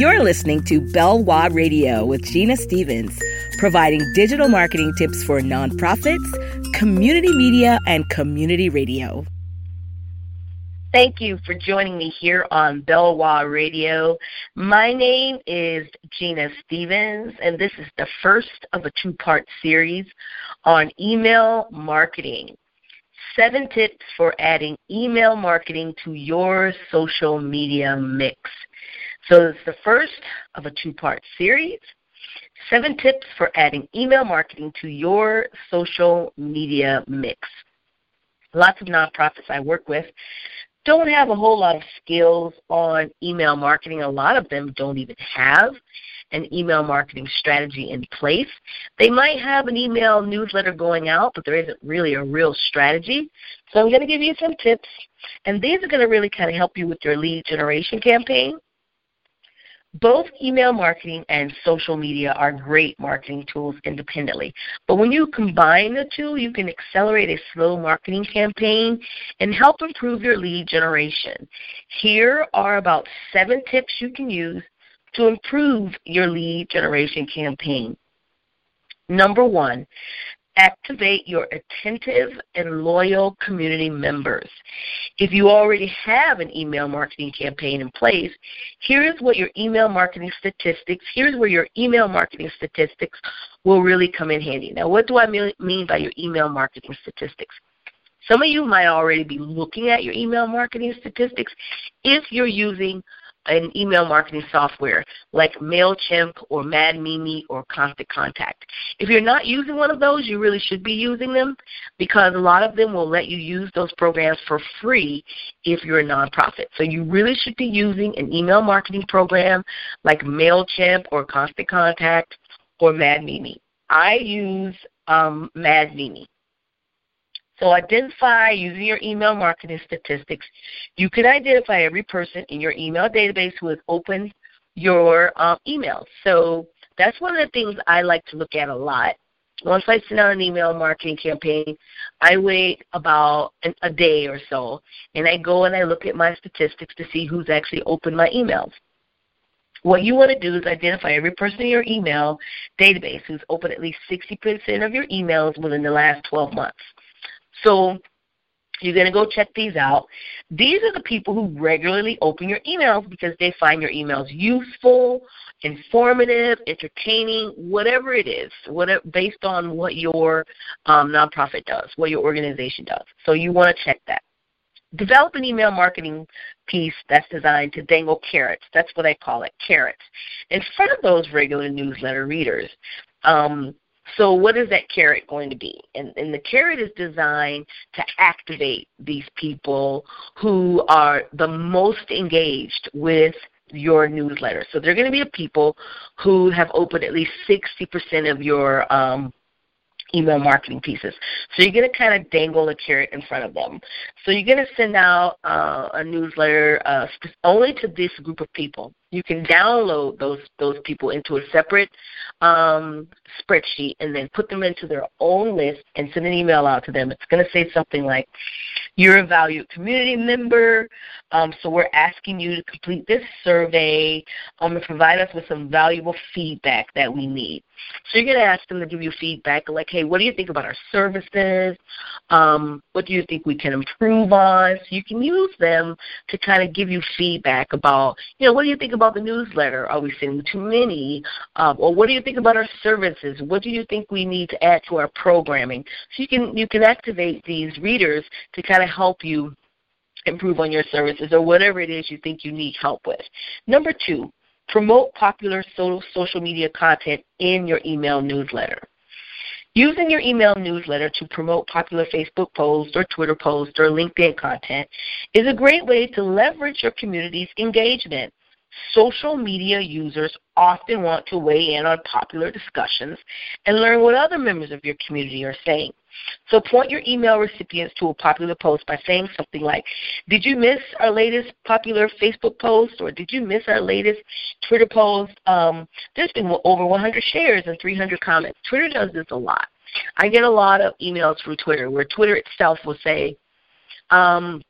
You're listening to Belwah Radio with Genia Stevens, providing digital marketing tips for nonprofits, community media, and community radio. Thank you for joining me here on Belwah Radio. My name is Genia Stevens, and this is the first of a two part series on email marketing. Seven tips for adding email marketing to your social media mix. So, it's the first of a two part series. Seven tips for adding email marketing to your social media mix. Lots of nonprofits I work with don't have a whole lot of skills on email marketing. A lot of them don't even have an email marketing strategy in place. They might have an email newsletter going out, but there isn't really a real strategy. So I'm going to give you some tips, and these are going to really kind of help you with your lead generation campaign both email marketing and social media are great marketing tools independently. But when you combine the two, you can accelerate a slow marketing campaign and help improve your lead generation. Here are about seven tips you can use to improve your lead generation campaign. Number one, activate your attentive and loyal community members. If you already have an email marketing campaign in place, here's what your email marketing statistics, here's where your email marketing statistics will really come in handy. Now, what do I mean by your email marketing statistics? Some of you might already be looking at your email marketing statistics if you're using an email marketing software like MailChimp or MadMimi or Constant Contact. If you're not using one of those, you really should be using them because a lot of them will let you use those programs for free if you're a nonprofit. So you really should be using an email marketing program like MailChimp or Constant Contact or MadMimi. I use um, MadMimi. So identify using your email marketing statistics. You can identify every person in your email database who has opened your um, email. So that's one of the things I like to look at a lot. Once I send out an email marketing campaign, I wait about an, a day or so, and I go and I look at my statistics to see who's actually opened my emails. What you want to do is identify every person in your email database who's opened at least 60% of your emails within the last 12 months. So you're going to go check these out. These are the people who regularly open your emails because they find your emails useful, informative, entertaining, whatever it is, whatever, based on what your um, nonprofit does, what your organization does. So you want to check that. Develop an email marketing piece that's designed to dangle carrots. That's what I call it, carrots, in front of those regular newsletter readers. Um, so what is that carrot going to be? And, and the carrot is designed to activate these people who are the most engaged with your newsletter. So they're going to be the people who have opened at least 60% of your um, email marketing pieces. So you're going to kind of dangle a carrot in front of them. So you're going to send out uh, a newsletter uh, only to this group of people. You can download those those people into a separate um, spreadsheet and then put them into their own list and send an email out to them. It's going to say something like, "You're a valued community member, um, so we're asking you to complete this survey um, and provide us with some valuable feedback that we need." So you're going to ask them to give you feedback, like, "Hey, what do you think about our services? Um, what do you think we can improve on?" So you can use them to kind of give you feedback about, you know, what do you think about the newsletter? Are we sending too many? Um, or what do you think about our services? What do you think we need to add to our programming? So you can you can activate these readers to kind of help you improve on your services or whatever it is you think you need help with. Number two, promote popular social media content in your email newsletter. Using your email newsletter to promote popular Facebook posts or Twitter posts or LinkedIn content is a great way to leverage your community's engagement. Social media users often want to weigh in on popular discussions and learn what other members of your community are saying. So point your email recipients to a popular post by saying something like, Did you miss our latest popular Facebook post? Or did you miss our latest Twitter post? Um, there's been over 100 shares and 300 comments. Twitter does this a lot. I get a lot of emails through Twitter where Twitter itself will say, um,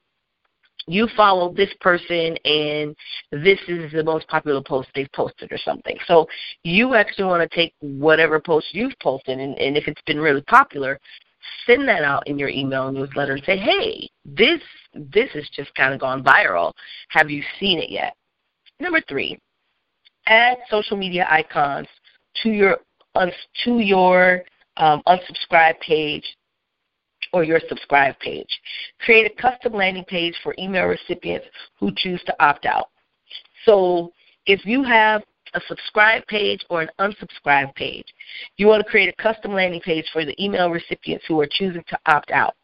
you follow this person and this is the most popular post they've posted or something. So you actually want to take whatever post you've posted and, and if it's been really popular, send that out in your email newsletter and say, hey, this this has just kind of gone viral. Have you seen it yet? Number three, add social media icons to your to your um, unsubscribe page or your subscribe page. Create a custom landing page for email recipients who choose to opt out. So if you have a subscribe page or an unsubscribe page, you want to create a custom landing page for the email recipients who are choosing to opt out.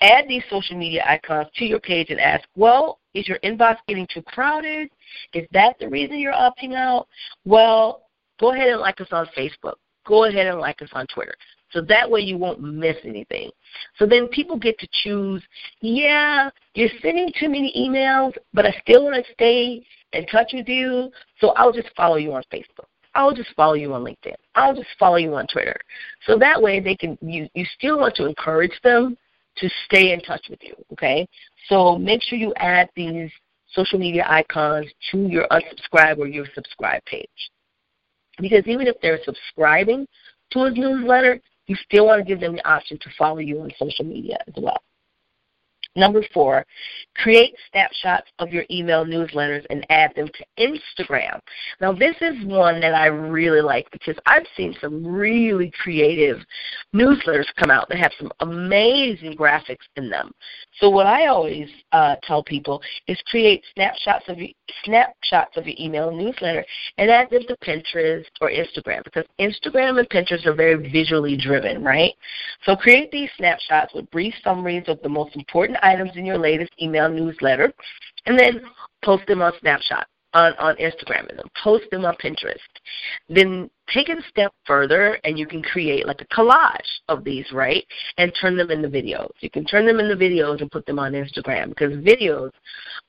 Add these social media icons to your page and ask, well, is your inbox getting too crowded? Is that the reason you're opting out? Well, go ahead and like us on Facebook. Go ahead and like us on Twitter. So that way you won't miss anything. So then people get to choose, yeah, you're sending too many emails, but I still want to stay in touch with you, so I'll just follow you on Facebook. I'll just follow you on LinkedIn. I'll just follow you on Twitter. So that way they can you you still want to encourage them to stay in touch with you, okay? So make sure you add these social media icons to your unsubscribe or your subscribe page. Because even if they're subscribing to a newsletter, you still want to give them the option to follow you on social media as well. Number four, create snapshots of your email newsletters and add them to Instagram. Now, this is one that I really like because I've seen some really creative newsletters come out that have some amazing graphics in them. So, what I always uh, tell people is create snapshots of your, snapshots of your email newsletter and add them to Pinterest or Instagram because Instagram and Pinterest are very visually driven, right? So, create these snapshots with brief summaries of the most important items in your latest email newsletter, and then post them on Snapshot on, on Instagram and then post them on Pinterest. Then take it a step further and you can create like a collage of these, right? And turn them into videos. You can turn them into videos and put them on Instagram because videos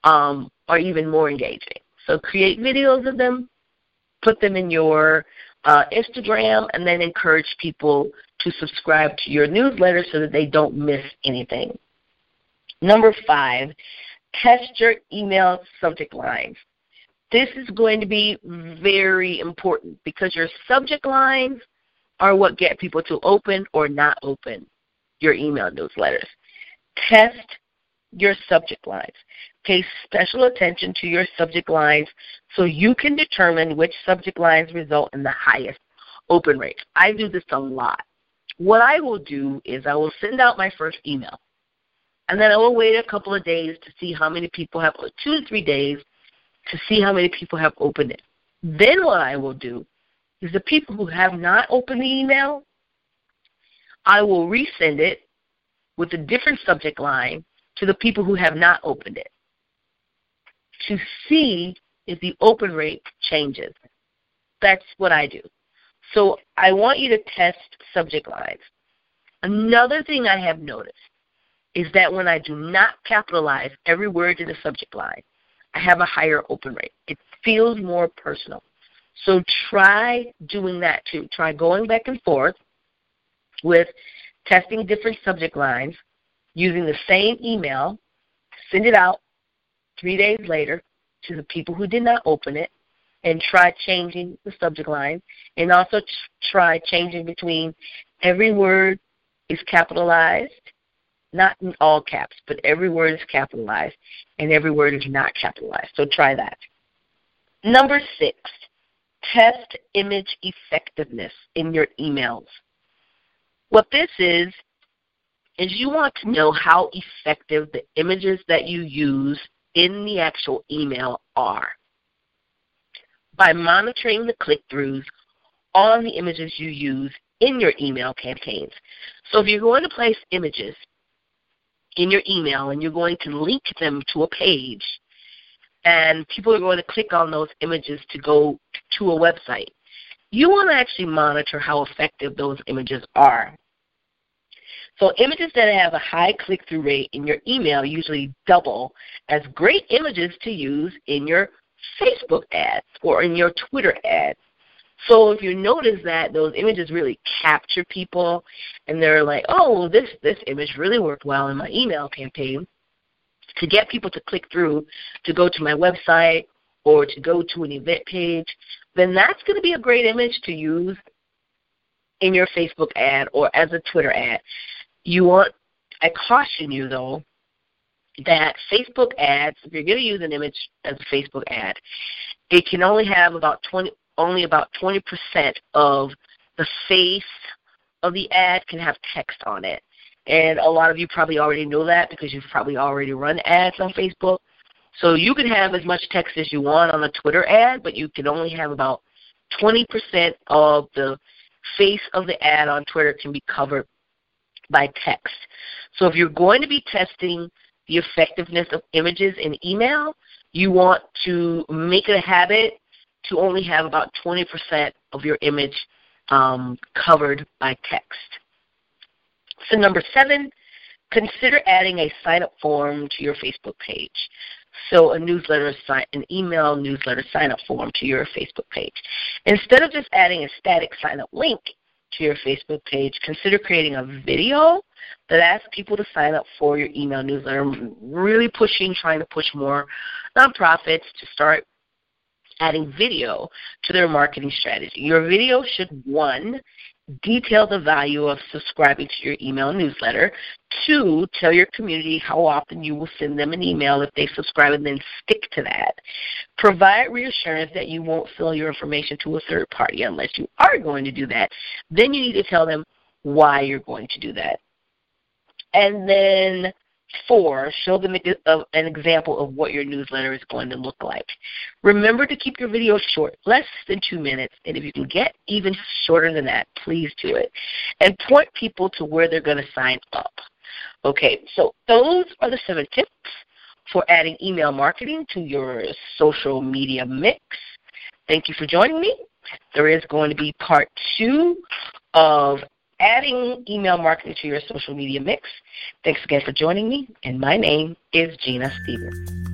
um, are even more engaging. So create videos of them, put them in your uh, Instagram, and then encourage people to subscribe to your newsletter so that they don't miss anything. Number five, test your email subject lines. This is going to be very important because your subject lines are what get people to open or not open your email newsletters. Test your subject lines. Pay special attention to your subject lines so you can determine which subject lines result in the highest open rate. I do this a lot. What I will do is I will send out my first email. And then I will wait a couple of days to see how many people have, two to three days, to see how many people have opened it. Then what I will do is the people who have not opened the email, I will resend it with a different subject line to the people who have not opened it to see if the open rate changes. That's what I do. So I want you to test subject lines. Another thing I have noticed is that when I do not capitalize every word in the subject line, I have a higher open rate. It feels more personal. So try doing that too. Try going back and forth with testing different subject lines using the same email, send it out three days later to the people who did not open it, and try changing the subject line, and also try changing between every word is capitalized not in all caps, but every word is capitalized and every word is not capitalized. So try that. Number six, test image effectiveness in your emails. What this is, is you want to know how effective the images that you use in the actual email are. By monitoring the click throughs on the images you use in your email campaigns. So if you're going to place images in your email and you're going to link them to a page and people are going to click on those images to go to a website. You want to actually monitor how effective those images are. So images that have a high click-through rate in your email usually double as great images to use in your Facebook ads or in your Twitter ads so if you notice that those images really capture people and they're like, oh, this, this image really worked well in my email campaign, to get people to click through to go to my website or to go to an event page, then that's going to be a great image to use in your Facebook ad or as a Twitter ad. You want, I caution you though, that Facebook ads, if you're going to use an image as a Facebook ad, it can only have about 20, only about 20% of the face of the ad can have text on it. And a lot of you probably already know that because you've probably already run ads on Facebook. So you can have as much text as you want on a Twitter ad, but you can only have about 20% of the face of the ad on Twitter can be covered by text. So if you're going to be testing the effectiveness of images in email, you want to make it a habit to only have about 20% of your image um, covered by text. So number seven, consider adding a sign-up form to your Facebook page. So a newsletter, an email newsletter sign-up form to your Facebook page. Instead of just adding a static sign-up link to your Facebook page, consider creating a video that asks people to sign up for your email newsletter. I'm really pushing, trying to push more nonprofits to start adding video to their marketing strategy. Your video should, one, detail the value of subscribing to your email newsletter. Two, tell your community how often you will send them an email if they subscribe and then stick to that. Provide reassurance that you won't sell your information to a third party unless you are going to do that. Then you need to tell them why you're going to do that. And then Four, show them an example of what your newsletter is going to look like. Remember to keep your video short, less than two minutes, and if you can get even shorter than that, please do it. And point people to where they're going to sign up. Okay, so those are the seven tips for adding email marketing to your social media mix. Thank you for joining me. There is going to be part two of adding email marketing to your social media mix. Thanks again for joining me, and my name is Genia Stevens.